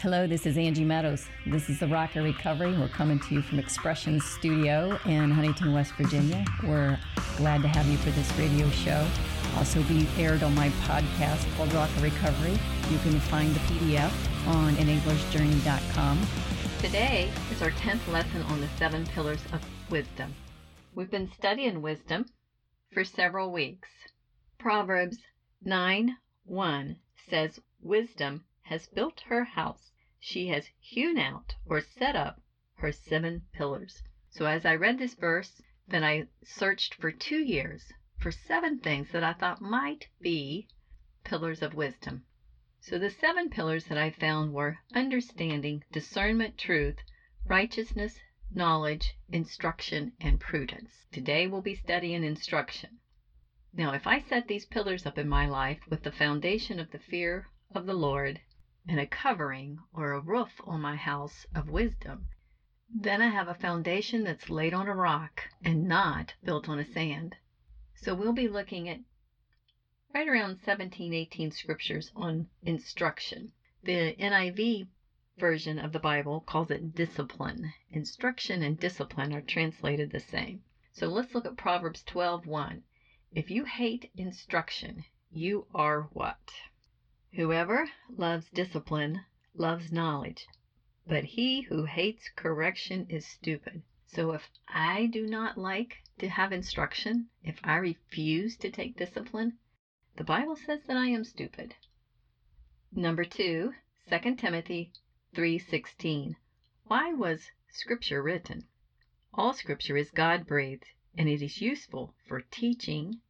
Hello, this is Angie Meadows. This is the Rocker Recovery. We're coming to you from Expression Studio in Huntington, West Virginia. We're glad to have you for this radio show. Also be aired on my podcast called Rocker Recovery. You can find the PDF on enablersjourney.com. Today is our 10th lesson on the seven pillars of wisdom. We've been studying wisdom for several weeks. Proverbs 9 1 says, Wisdom has built her house. She has hewn out or set up her seven pillars. So as I read this verse, then I searched for two years for seven things that I thought might be pillars of wisdom. So the seven pillars that I found were understanding, discernment, truth, righteousness, knowledge, instruction, and prudence. Today we'll be studying instruction. Now, if I set these pillars up in my life with the foundation of the fear of the Lord and a covering or a roof on my house of wisdom, then I have a foundation that's laid on a rock and not built on a sand. So we'll be looking at right around 17, 18 scriptures on instruction. The NIV version of the Bible calls it discipline. Instruction and discipline are translated the same. So let's look at Proverbs 12:1. If you hate instruction, you are what? Whoever loves discipline loves knowledge, but he who hates correction is stupid. So if I do not like to have instruction, if I refuse to take discipline, the Bible says that I am stupid. Number 2, 2 Timothy 3:16. Why was scripture written? All scripture is God-breathed, and it is useful for teaching,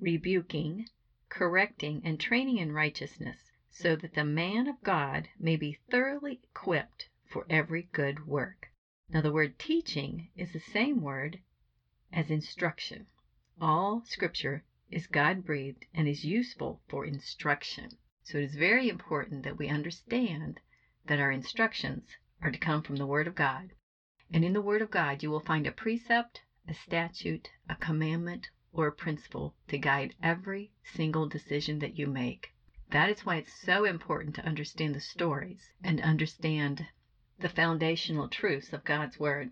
rebuking, correcting, and training in righteousness, so that the man of God may be thoroughly equipped for every good work. Now, the word teaching is the same word as instruction. All scripture is God breathed and is useful for instruction. So it is very important that we understand that our instructions are to come from the Word of God. And in the Word of God, you will find a precept, a statute, a commandment, or a principle to guide every single decision that you make. That is why it's so important to understand the stories and understand the foundational truths of God's Word.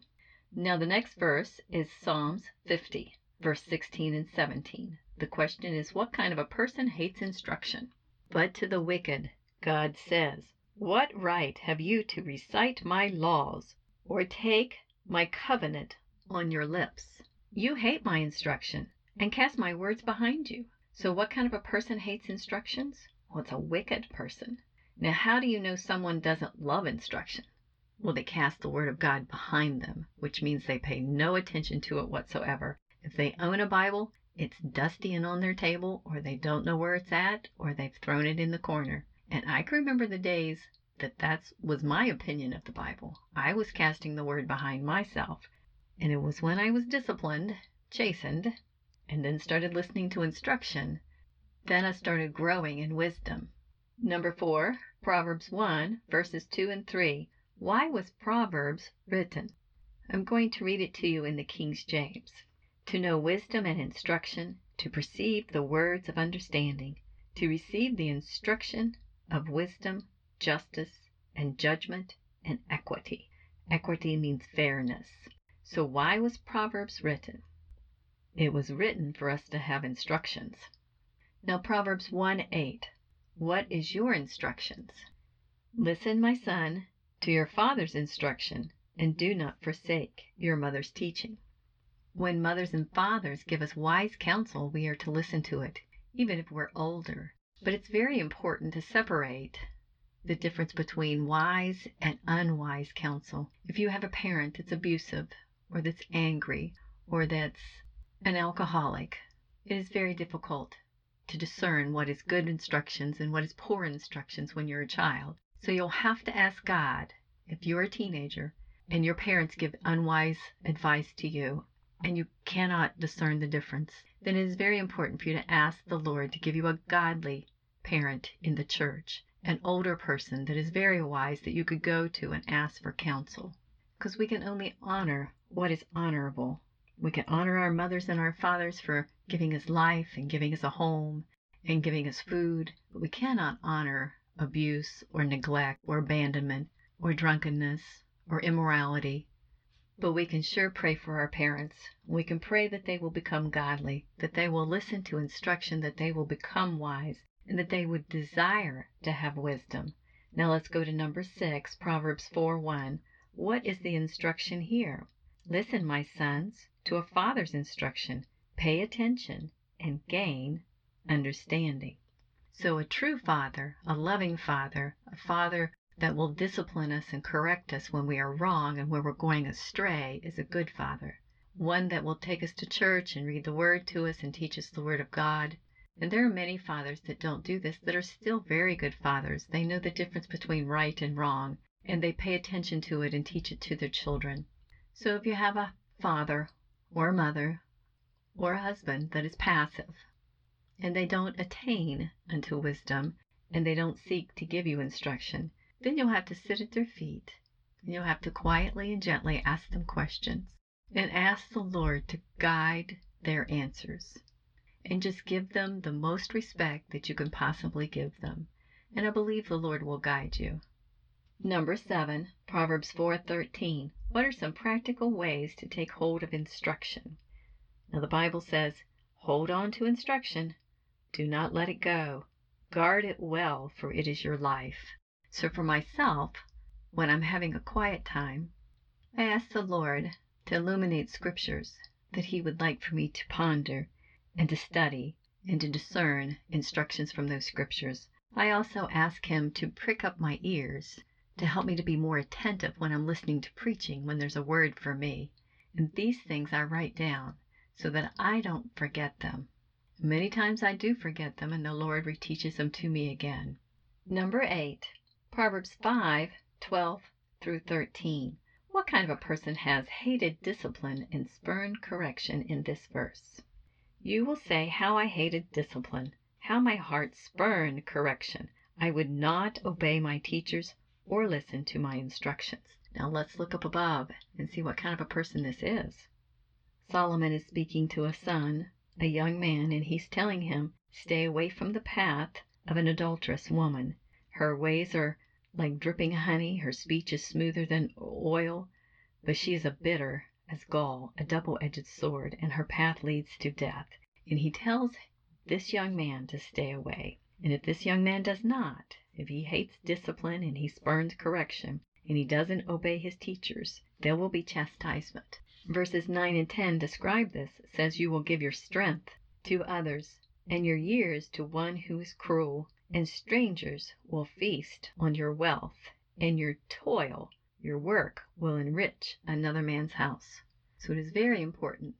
Now, the next verse is Psalms 50, verse 16 and 17. The question is, what kind of a person hates instruction? But to the wicked, God says, What right have you to recite my laws or take my covenant on your lips? You hate my instruction and cast my words behind you. So, what kind of a person hates instructions? Well, it's a wicked person. Now, how do you know someone doesn't love instruction? Well, they cast the Word of God behind them, which means they pay no attention to it whatsoever. If they own a Bible, it's dusty and on their table, or they don't know where it's at, or they've thrown it in the corner. And I can remember the days that that was my opinion of the Bible. I was casting the Word behind myself. And it was when I was disciplined, chastened, and then started listening to instruction, then I started growing in wisdom. Number four, Proverbs 1, verses 2 and 3. Why was Proverbs written? I'm going to read it to you in the King James. To know wisdom and instruction, to perceive the words of understanding, to receive the instruction of wisdom, justice, and judgment, and equity. Equity means fairness. So why was Proverbs written? It was written for us to have instructions. Now, Proverbs 1 8. What is your instructions? Listen, my son, to your father's instruction, and do not forsake your mother's teaching. When mothers and fathers give us wise counsel, we are to listen to it, even if we're older. But it's very important to separate the difference between wise and unwise counsel. If you have a parent that's abusive, or that's angry, or that's an alcoholic, it is very difficult to discern what is good instructions and what is poor instructions when you're a child. So you'll have to ask God if you're a teenager and your parents give unwise advice to you and you cannot discern the difference, then it is very important for you to ask the Lord to give you a godly parent in the church, an older person that is very wise that you could go to and ask for counsel. Because we can only honor what is honorable. We can honor our mothers and our fathers for giving us life and giving us a home and giving us food, but we cannot honor abuse or neglect or abandonment or drunkenness or immorality. But we can sure pray for our parents. We can pray that they will become godly, that they will listen to instruction, that they will become wise, and that they would desire to have wisdom. Now let's go to number six, Proverbs 4 1. What is the instruction here? Listen, my sons, to a father's instruction. Pay attention and gain understanding. So, a true father, a loving father, a father that will discipline us and correct us when we are wrong and where we're going astray, is a good father. One that will take us to church and read the Word to us and teach us the Word of God. And there are many fathers that don't do this that are still very good fathers. They know the difference between right and wrong, and they pay attention to it and teach it to their children. So if you have a father or mother or husband that is passive, and they don't attain unto wisdom, and they don't seek to give you instruction, then you'll have to sit at their feet, and you'll have to quietly and gently ask them questions, and ask the Lord to guide their answers, and just give them the most respect that you can possibly give them, and I believe the Lord will guide you. Number seven, Proverbs 4:13. What are some practical ways to take hold of instruction? Now the Bible says, "Hold on to instruction, do not let it go. Guard it well, for it is your life." So for myself, when I'm having a quiet time, I ask the Lord to illuminate scriptures that He would like for me to ponder and to study and to discern instructions from those scriptures. I also ask Him to prick up my ears to help me to be more attentive when I'm listening to preaching, when there's a word for me. And these things I write down so that I don't forget them. Many times I do forget them, and the Lord reteaches them to me again. Number eight, Proverbs 5 12 through 13. What kind of a person has hated discipline and spurned correction in this verse? You will say, How I hated discipline, how my heart spurned correction. I would not obey my teachers or listen to my instructions. Now let's look up above and see what kind of a person this is. Solomon is speaking to a son, a young man, and he's telling him, Stay away from the path of an adulterous woman. Her ways are like dripping honey, her speech is smoother than oil, but she is a bitter as gall, a double edged sword, and her path leads to death. And he tells this young man to stay away. And if this young man does not, if he hates discipline and he spurns correction, and he doesn't obey his teachers, there will be chastisement. Verses 9 and 10 describe this, says you will give your strength to others, and your years to one who is cruel, and strangers will feast on your wealth, and your toil, your work, will enrich another man's house. So it is very important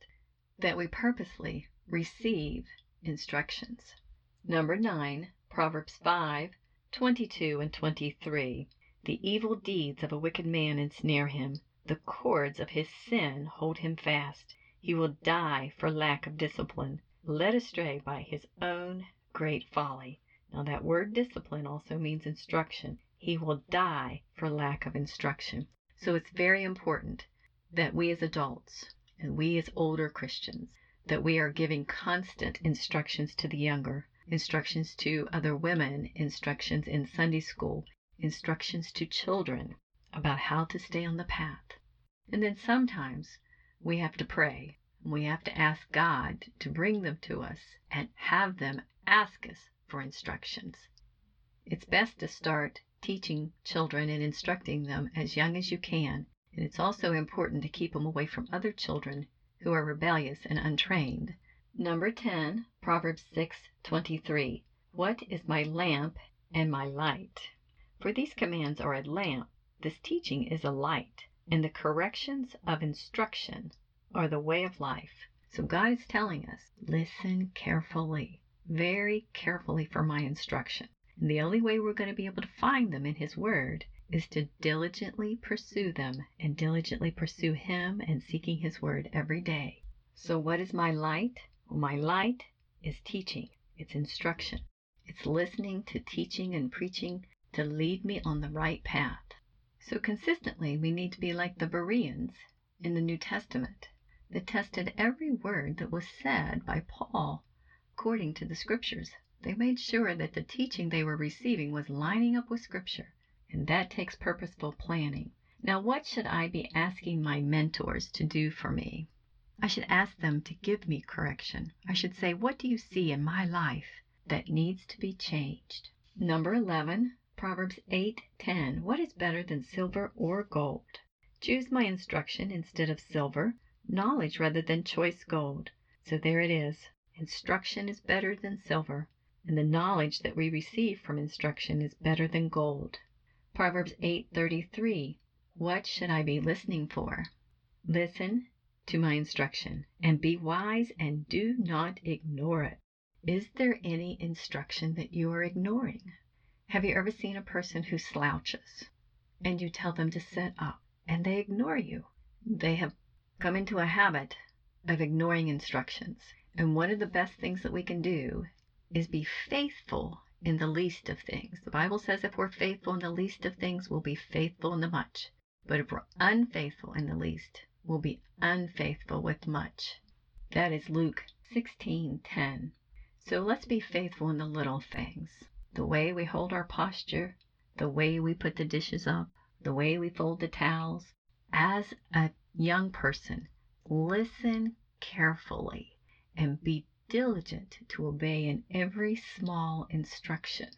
that we purposely receive instructions. Number 9, Proverbs 5 22 and 23. The evil deeds of a wicked man ensnare him, the cords of his sin hold him fast. He will die for lack of discipline, led astray by his own great folly. Now, that word discipline also means instruction. He will die for lack of instruction. So it's very important that we as adults and we as older Christians that we are giving constant instructions to the younger instructions to other women, instructions in Sunday school, instructions to children about how to stay on the path. And then sometimes we have to pray. And we have to ask God to bring them to us and have them ask us for instructions. It's best to start teaching children and instructing them as young as you can. And it's also important to keep them away from other children who are rebellious and untrained. Number 10, Proverbs 6:23. What is my lamp and my light? For these commands are a lamp, this teaching is a light, and the corrections of instruction are the way of life. So God is telling us, listen carefully, very carefully for my instruction. And the only way we're going to be able to find them in His Word is to diligently pursue them and diligently pursue Him and seeking His Word every day. So, what is my light? My light is teaching, it's instruction, it's listening to teaching and preaching to lead me on the right path. So, consistently, we need to be like the Bereans in the New Testament that tested every word that was said by Paul according to the Scriptures. They made sure that the teaching they were receiving was lining up with Scripture, and that takes purposeful planning. Now, what should I be asking my mentors to do for me? I should ask them to give me correction. I should say, What do you see in my life that needs to be changed? Number 11, Proverbs 8:10. What is better than silver or gold? Choose my instruction instead of silver, knowledge rather than choice gold. So there it is. Instruction is better than silver, and the knowledge that we receive from instruction is better than gold. Proverbs 8:33. What should I be listening for? Listen to my instruction, and be wise and do not ignore it. Is there any instruction that you are ignoring? Have you ever seen a person who slouches and you tell them to sit up and they ignore you? They have come into a habit of ignoring instructions. And one of the best things that we can do is be faithful in the least of things. The Bible says if we're faithful in the least of things, we'll be faithful in the much. But if we're unfaithful in the least, will be unfaithful with much. That is Luke 16:10. So let's be faithful in the little things. The way we hold our posture, the way we put the dishes up, the way we fold the towels. As a young person, listen carefully and be diligent to obey in every small instruction.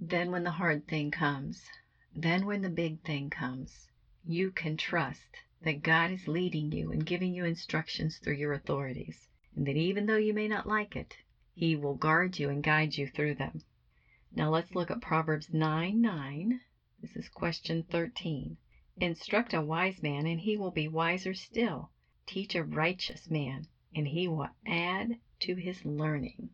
Then when the hard thing comes, then when the big thing comes, you can trust that God is leading you and giving you instructions through your authorities, and that even though you may not like it, He will guard you and guide you through them. Now let's look at Proverbs 9 9. This is question 13. Instruct a wise man, and he will be wiser still. Teach a righteous man, and he will add to his learning.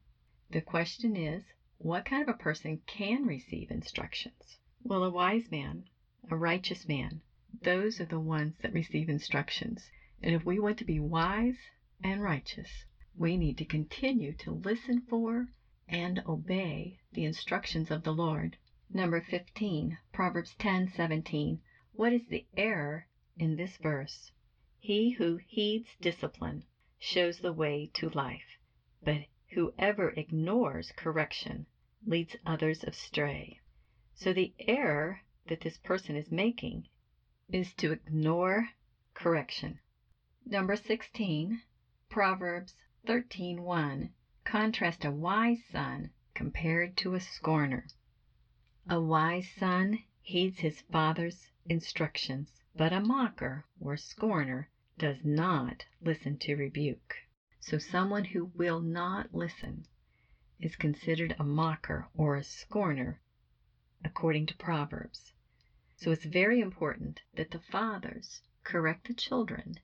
The question is, what kind of a person can receive instructions? Well, a wise man, a righteous man, those are the ones that receive instructions. And if we want to be wise and righteous, we need to continue to listen for and obey the instructions of the Lord. Number 15, Proverbs 10:17. What is the error in this verse? He who heeds discipline shows the way to life, but whoever ignores correction leads others astray. So the error that this person is making is to ignore correction. Number 16, Proverbs 13:1. Contrast a wise son compared to a scorner. A wise son heeds his father's instructions, but a mocker or scorner does not listen to rebuke. So someone who will not listen is considered a mocker or a scorner according to Proverbs. So it's very important that the fathers correct the children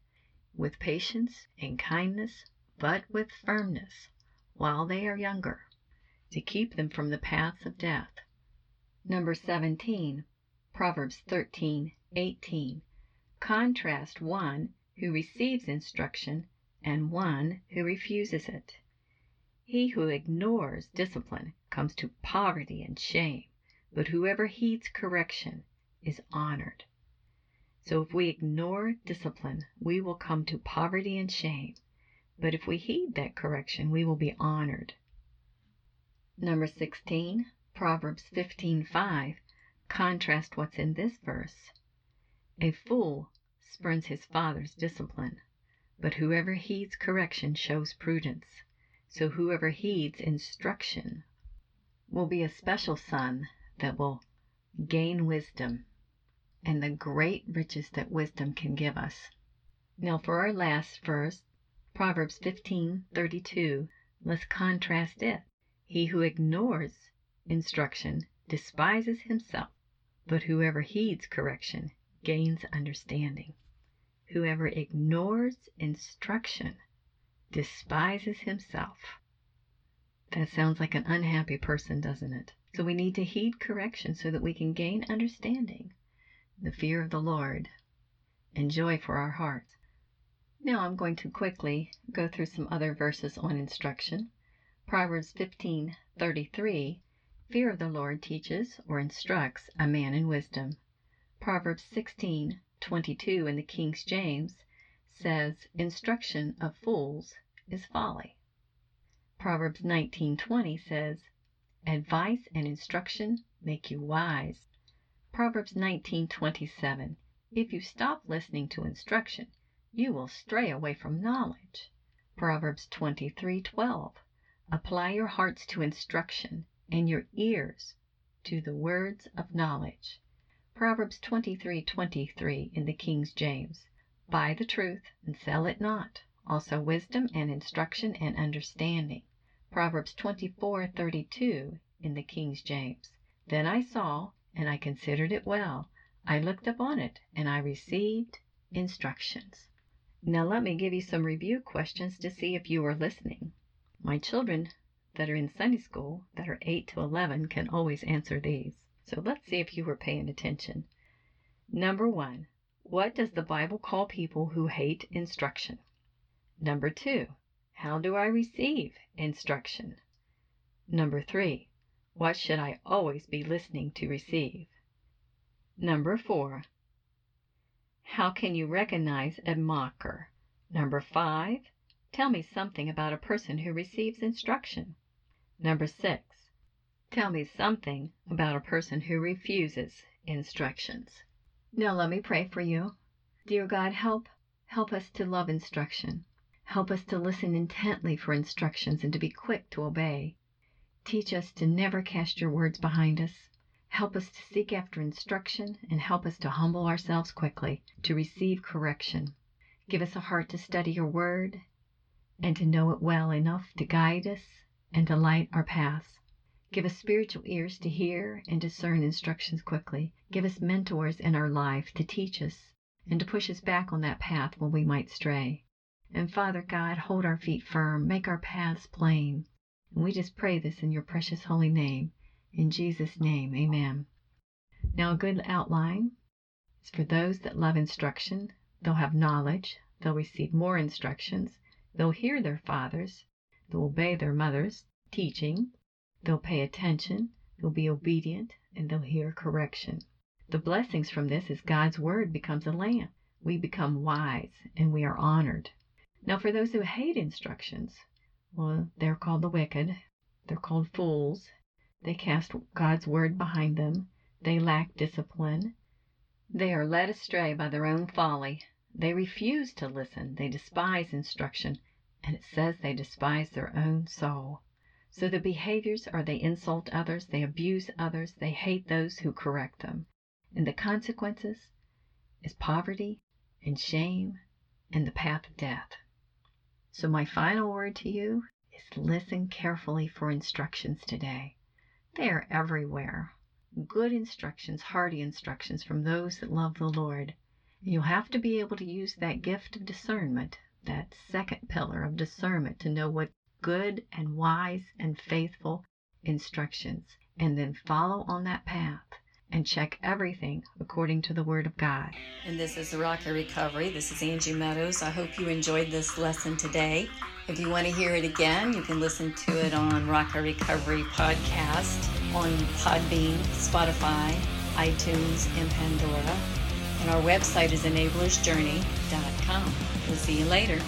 with patience and kindness, but with firmness, while they are younger, to keep them from the paths of death. Number 17, Proverbs 13:18. Contrast one who receives instruction and one who refuses it. He who ignores discipline comes to poverty and shame, but whoever heeds correction is honored. So if we ignore discipline, we will come to poverty and shame. But if we heed that correction, we will be honored. Number 16, Proverbs 15:5. Contrast what's in this verse. A fool spurns his father's discipline, but whoever heeds correction shows prudence. So whoever heeds instruction will be a special son that will gain wisdom and the great riches that wisdom can give us. Now for our last verse, Proverbs 15:32, let's contrast it. He who ignores instruction despises himself, but whoever heeds correction gains understanding. Whoever ignores instruction despises himself. That sounds like an unhappy person, doesn't it? So we need to heed correction so that we can gain understanding the fear of the Lord, and joy for our hearts. Now I'm going to quickly go through some other verses on instruction. Proverbs 15:33, fear of the Lord teaches or instructs a man in wisdom. Proverbs 16:22 in the King James says, instruction of fools is folly. Proverbs 19:20 says, Advice and instruction make you wise. Proverbs 19:27. If you stop listening to instruction, you will stray away from knowledge. Proverbs 23:12. Apply your hearts to instruction and your ears to the words of knowledge. Proverbs 23:23 in the King James. Buy the truth and sell it not, also wisdom and instruction and understanding. Proverbs 24:32 in the King James. Then I saw, and I considered it well. I looked upon it, and I received instructions. Now let me give you some review questions to see if you are listening. My children that are in Sunday school, that are 8 to 11, can always answer these. So let's see if you were paying attention. Number one, what does the Bible call people who hate instruction? Number two, how do I receive instruction? Number three, what should I always be listening to receive? Number four, how can you recognize a mocker? Number five, tell me something about a person who receives instruction. Number six, tell me something about a person who refuses instructions. Now let me pray for you. Dear God, help help us to love instruction. Help us to listen intently for instructions and to be quick to obey. Teach us to never cast your words behind us. Help us to seek after instruction and help us to humble ourselves quickly to receive correction. Give us a heart to study your word and to know it well enough to guide us and to light our paths. Give us spiritual ears to hear and discern instructions quickly. Give us mentors in our life to teach us and to push us back on that path when we might stray. And Father God, hold our feet firm, make our paths plain. And we just pray this in your precious holy name. In Jesus' name, amen. Now, a good outline is for those that love instruction. They'll have knowledge, they'll receive more instructions, they'll hear their fathers, they'll obey their mothers' teaching, They'll pay attention, they'll be obedient, and they'll hear correction. The blessings from this is God's word becomes a lamp. We become wise and we are honored. Now, for those who hate instructions, well, they're called the wicked. They're called fools. They cast God's word behind them. They lack discipline. They are led astray by their own folly. They refuse to listen. They despise instruction. And it says they despise their own soul. So the behaviors are they insult others, they abuse others, they hate those who correct them. And the consequences is poverty and shame and the path of death. So my final word to you is listen carefully for instructions today. They are everywhere. Good instructions, hearty instructions from those that love the Lord. You'll have to be able to use that gift of discernment, that second pillar of discernment to know what good and wise and faithful instructions, and then follow on that path and check everything according to the Word of God. And this is the Rocker Recovery. This is Angie Meadows. I hope you enjoyed this lesson today. If you want to hear it again, you can listen to it on Rocker Recovery Podcast, on Podbean, Spotify, iTunes, and Pandora. And our website is enablersjourney.com. We'll see you later.